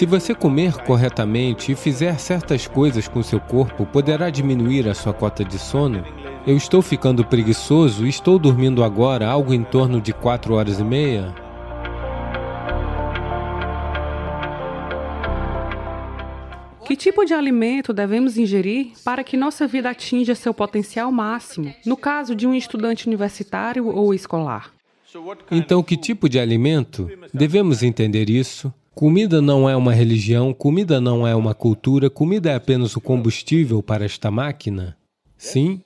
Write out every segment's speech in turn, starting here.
Se você comer corretamente e fizer certas coisas com seu corpo, poderá diminuir a sua cota de sono. Eu estou ficando preguiçoso e estou dormindo agora algo em torno de 4 horas e meia. Que tipo de alimento devemos ingerir para que nossa vida atinja seu potencial máximo, no caso de um estudante universitário ou escolar? Então, que tipo de alimento? Devemos entender isso. Comida não é uma religião, comida não é uma cultura, comida é apenas o combustível para esta máquina. Sim,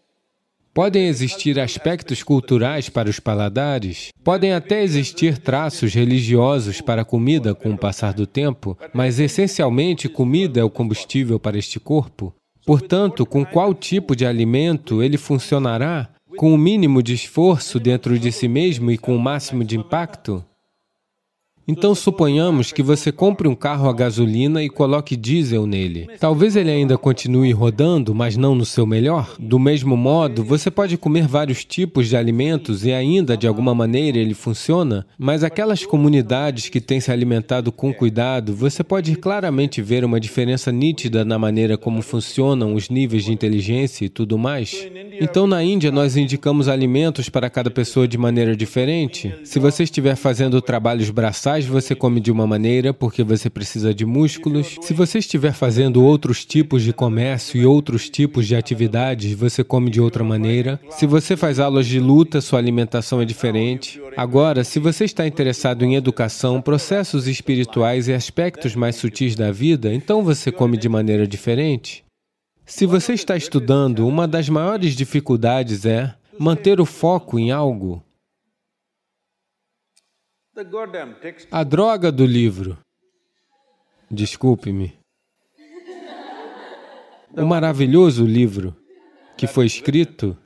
Podem existir aspectos culturais para os paladares, podem até existir traços religiosos para a comida com o passar do tempo, mas essencialmente comida é o combustível para este corpo. Portanto, com qual tipo de alimento ele funcionará? Com o mínimo de esforço dentro de si mesmo e com o máximo de impacto? Então suponhamos que você compre um carro a gasolina e coloque diesel nele. Talvez ele ainda continue rodando, mas não no seu melhor. Do mesmo modo, você pode comer vários tipos de alimentos e ainda, de alguma maneira, ele funciona, mas aquelas comunidades que têm se alimentado com cuidado, você pode claramente ver uma diferença nítida na maneira como funcionam os níveis de inteligência e tudo mais. Então, na Índia, nós indicamos alimentos para cada pessoa de maneira diferente. Se você estiver fazendo trabalhos braçais, você come de uma maneira porque você precisa de músculos. Se você estiver fazendo outros tipos de comércio e outros tipos de atividades, você come de outra maneira. Se você faz aulas de luta, sua alimentação é diferente. Agora, se você está interessado em educação, processos espirituais e aspectos mais sutis da vida, então você come de maneira diferente. Se você está estudando, uma das maiores dificuldades é manter o foco em algo. A droga do livro. Desculpe-me. O maravilhoso livro que foi escrito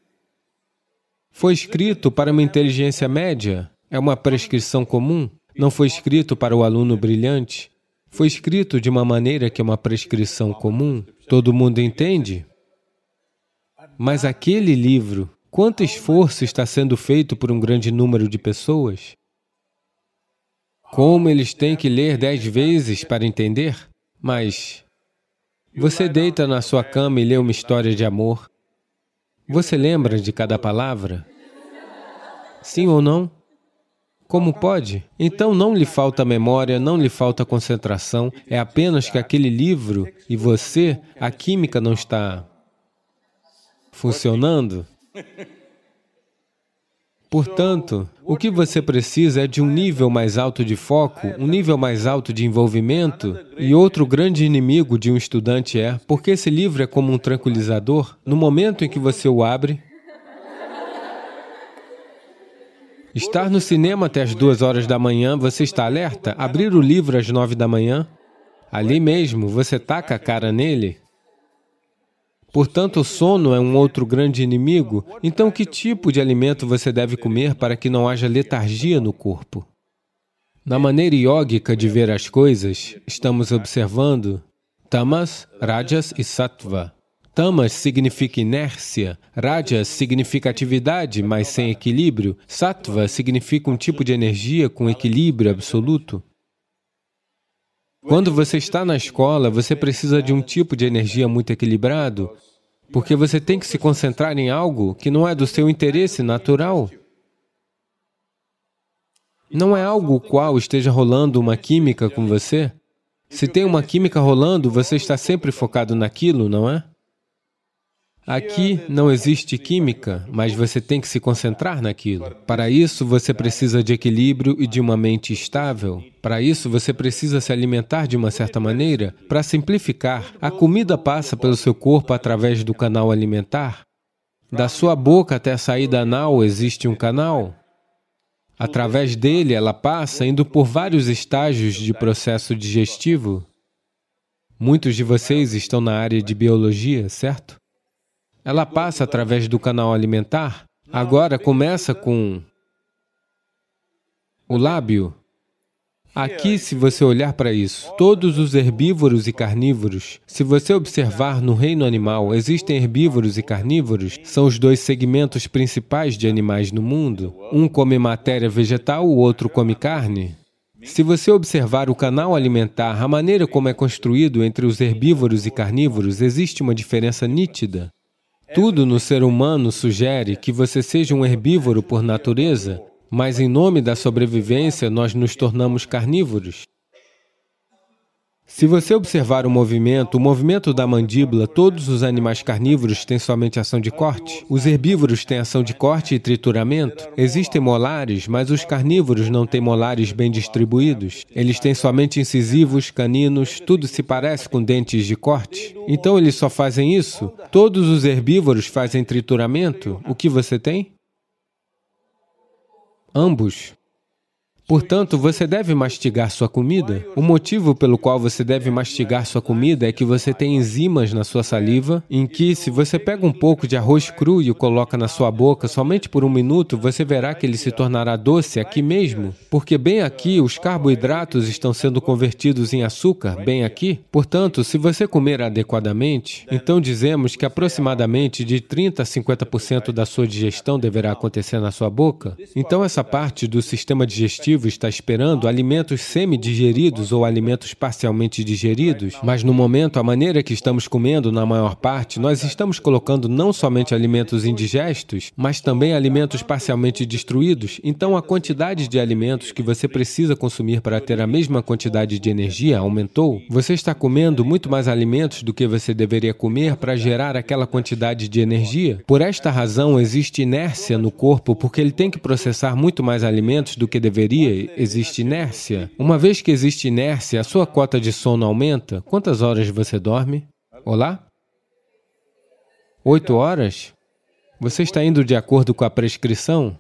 foi escrito para uma inteligência média, é uma prescrição comum, não foi escrito para o aluno brilhante, foi escrito de uma maneira que é uma prescrição comum, todo mundo entende. Mas aquele livro, quanto esforço está sendo feito por um grande número de pessoas? Como eles têm que ler dez vezes para entender? Mas você deita na sua cama e lê uma história de amor. Você lembra de cada palavra? Sim ou não? Como pode? Então não lhe falta memória, não lhe falta concentração, é apenas que aquele livro e você, a química não está funcionando. Portanto, o que você precisa é de um nível mais alto de foco, um nível mais alto de envolvimento. E outro grande inimigo de um estudante é, porque esse livro é como um tranquilizador, no momento em que você o abre, Estar no cinema até as duas horas da manhã, você está alerta? Abrir o livro às nove da manhã, ali mesmo, você taca a cara nele, Portanto, o sono é um outro grande inimigo. Então, que tipo de alimento você deve comer para que não haja letargia no corpo? Na maneira yógica de ver as coisas, estamos observando tamas, rajas e sattva. Tamas significa inércia, rajas significa atividade, mas sem equilíbrio, sattva significa um tipo de energia com equilíbrio absoluto. Quando você está na escola, você precisa de um tipo de energia muito equilibrado, porque você tem que se concentrar em algo que não é do seu interesse natural. Não é algo qual esteja rolando uma química com você. Se tem uma química rolando, você está sempre focado naquilo, não é? Aqui não existe química, mas você tem que se concentrar naquilo. Para isso, você precisa de equilíbrio e de uma mente estável. Para isso, você precisa se alimentar de uma certa maneira. Para simplificar, a comida passa pelo seu corpo através do canal alimentar. Da sua boca até a saída anal existe um canal. Através dele, ela passa indo por vários estágios de processo digestivo. Muitos de vocês estão na área de biologia, certo? Ela passa através do canal alimentar. Agora começa com o lábio. Aqui, se você olhar para isso, todos os herbívoros e carnívoros, se você observar no reino animal, existem herbívoros e carnívoros, são os dois segmentos principais de animais no mundo. Um come matéria vegetal, o outro come carne. Se você observar o canal alimentar, a maneira como é construído entre os herbívoros e carnívoros, existe uma diferença nítida. Tudo no ser humano sugere que você seja um herbívoro por natureza, mas em nome da sobrevivência nós nos tornamos carnívoros. Se você observar o movimento, o movimento da mandíbula, todos os animais carnívoros têm somente ação de corte. Os herbívoros têm ação de corte e trituramento. Existem molares, mas os carnívoros não têm molares bem distribuídos. Eles têm somente incisivos, caninos, tudo se parece com dentes de corte. Então eles só fazem isso? Todos os herbívoros fazem trituramento? O que você tem? Ambos. Portanto, você deve mastigar sua comida. O motivo pelo qual você deve mastigar sua comida é que você tem enzimas na sua saliva, em que, se você pega um pouco de arroz cru e o coloca na sua boca somente por um minuto, você verá que ele se tornará doce aqui mesmo. Porque bem aqui, os carboidratos estão sendo convertidos em açúcar, bem aqui. Portanto, se você comer adequadamente, então dizemos que aproximadamente de 30 a 50% da sua digestão deverá acontecer na sua boca. Então, essa parte do sistema digestivo está esperando alimentos semi-digeridos ou alimentos parcialmente digeridos, mas no momento, a maneira que estamos comendo, na maior parte, nós estamos colocando não somente alimentos indigestos, mas também alimentos parcialmente destruídos. Então, a quantidade de alimentos que você precisa consumir para ter a mesma quantidade de energia aumentou. Você está comendo muito mais alimentos do que você deveria comer para gerar aquela quantidade de energia. Por esta razão, existe inércia no corpo porque ele tem que processar muito mais alimentos do que deveria existe inércia. Uma vez que existe inércia, a sua cota de sono aumenta. Quantas horas você dorme? Olá? Oito horas? Você está indo de acordo com a prescrição?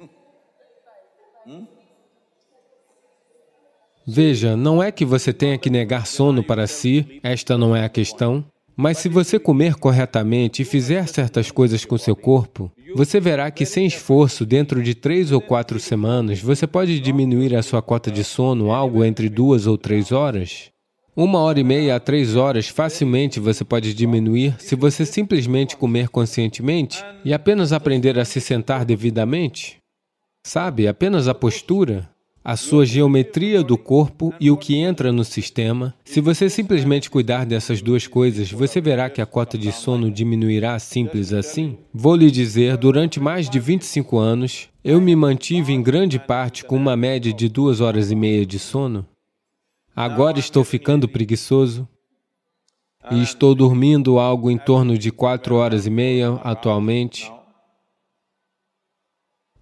Veja, não é que você tenha que negar sono para si, esta não é a questão. Mas se você comer corretamente e fizer certas coisas com seu corpo, você verá que sem esforço, dentro de três ou quatro semanas, você pode diminuir a sua cota de sono algo entre duas ou três horas. Uma hora e meia a três horas facilmente você pode diminuir se você simplesmente comer conscientemente e apenas aprender a se sentar devidamente. Sabe, apenas a postura a sua geometria do corpo e o que entra no sistema, se você simplesmente cuidar dessas duas coisas, você verá que a cota de sono diminuirá simples assim? Vou lhe dizer, durante mais de 25 anos, eu me mantive em grande parte com uma média de duas horas e meia de sono. Agora estou ficando preguiçoso e estou dormindo algo em torno de quatro horas e meia atualmente,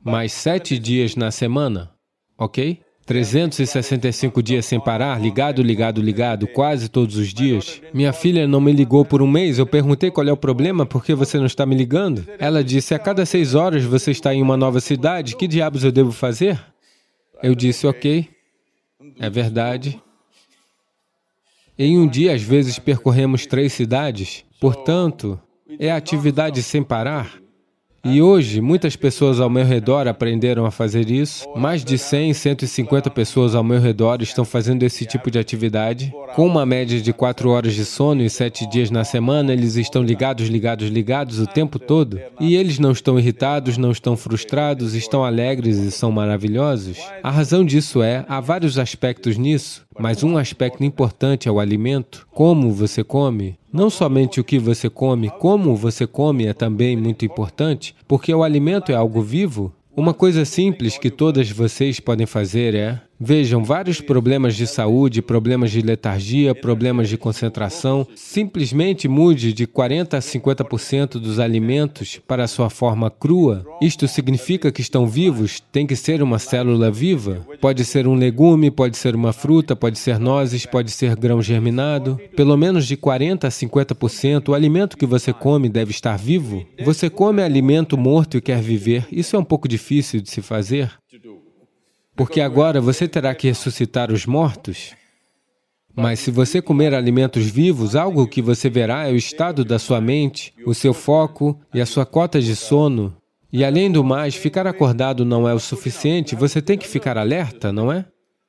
mais sete dias na semana ok? 365 dias sem parar, ligado, ligado, ligado, quase todos os dias. Minha filha não me ligou por um mês, eu perguntei qual é o problema, por que você não está me ligando? Ela disse, a cada seis horas você está em uma nova cidade, que diabos eu devo fazer? Eu disse, ok, é verdade. Em um dia, às vezes, percorremos três cidades, portanto, é atividade sem parar. E hoje, muitas pessoas ao meu redor aprenderam a fazer isso. Mais de 100, 150 pessoas ao meu redor estão fazendo esse tipo de atividade. Com uma média de 4 horas de sono e 7 dias na semana, eles estão ligados, ligados, ligados o tempo todo. E eles não estão irritados, não estão frustrados, estão alegres e são maravilhosos. A razão disso é, há vários aspectos nisso, mas um aspecto importante é o alimento, como você come. Não somente o que você come, como você come é também muito importante, porque o alimento é algo vivo. Uma coisa simples que todas vocês podem fazer é Vejam, vários problemas de saúde, problemas de letargia, problemas de concentração. Simplesmente mude de 40% a 50% dos alimentos para a sua forma crua. Isto significa que estão vivos, tem que ser uma célula viva. Pode ser um legume, pode ser uma fruta, pode ser nozes, pode ser grão germinado. Pelo menos de 40% a 50% o alimento que você come deve estar vivo. Você come alimento morto e quer viver. Isso é um pouco difícil de se fazer. Porque agora você terá que ressuscitar os mortos. Mas se você comer alimentos vivos, algo que você verá é o estado da sua mente, o seu foco e a sua cota de sono. E além do mais, ficar acordado não é o suficiente, você tem que ficar alerta, não é?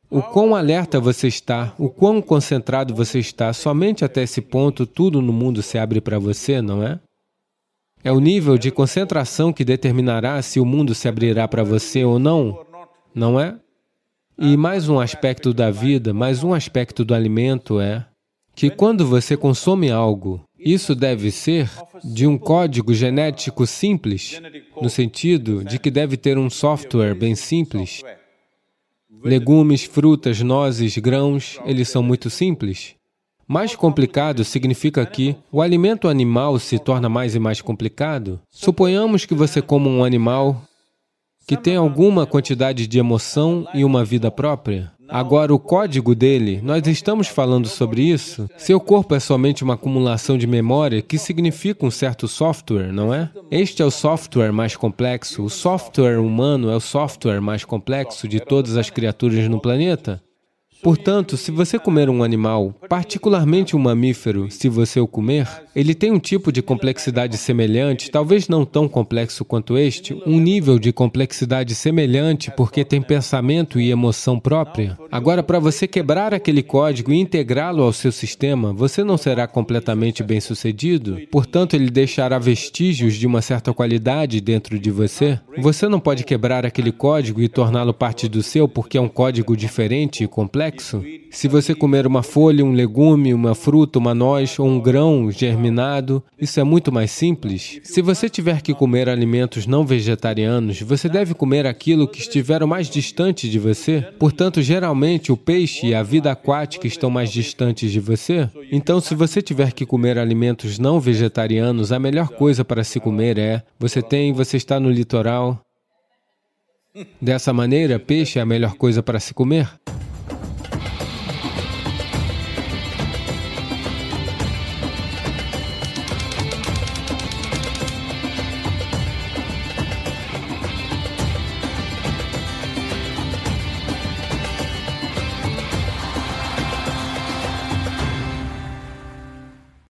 O quão alerta você está, o quão concentrado você está, somente até esse ponto tudo no mundo se abre para você, não é? É o nível de concentração que determinará se o mundo se abrirá para você ou não não é? E mais um aspecto da vida, mais um aspecto do alimento é que quando você consome algo, isso deve ser de um código genético simples, no sentido de que deve ter um software bem simples. Legumes, frutas, nozes, grãos, eles são muito simples. Mais complicado significa que o alimento animal se torna mais e mais complicado. Suponhamos que você coma um animal que tem alguma quantidade de emoção e uma vida própria. Agora, o código dele, nós estamos falando sobre isso. Seu corpo é somente uma acumulação de memória que significa um certo software, não é? Este é o software mais complexo. O software humano é o software mais complexo de todas as criaturas no planeta. Portanto, se você comer um animal, particularmente um mamífero, se você o comer, ele tem um tipo de complexidade semelhante, talvez não tão complexo quanto este, um nível de complexidade semelhante porque tem pensamento e emoção própria. Agora, para você quebrar aquele código e integrá-lo ao seu sistema, você não será completamente bem-sucedido, portanto, ele deixará vestígios de uma certa qualidade dentro de você. Você não pode quebrar aquele código e torná-lo parte do seu porque é um código diferente e complexo complexo. Se você comer uma folha, um legume, uma fruta, uma noz ou um grão germinado, isso é muito mais simples. Se você tiver que comer alimentos não vegetarianos, você deve comer aquilo que estiver o mais distante de você. Portanto, geralmente o peixe e a vida aquática estão mais distantes de você. Então, se você tiver que comer alimentos não vegetarianos, a melhor coisa para se comer é: você tem, você está no litoral. Dessa maneira, peixe é a melhor coisa para se comer.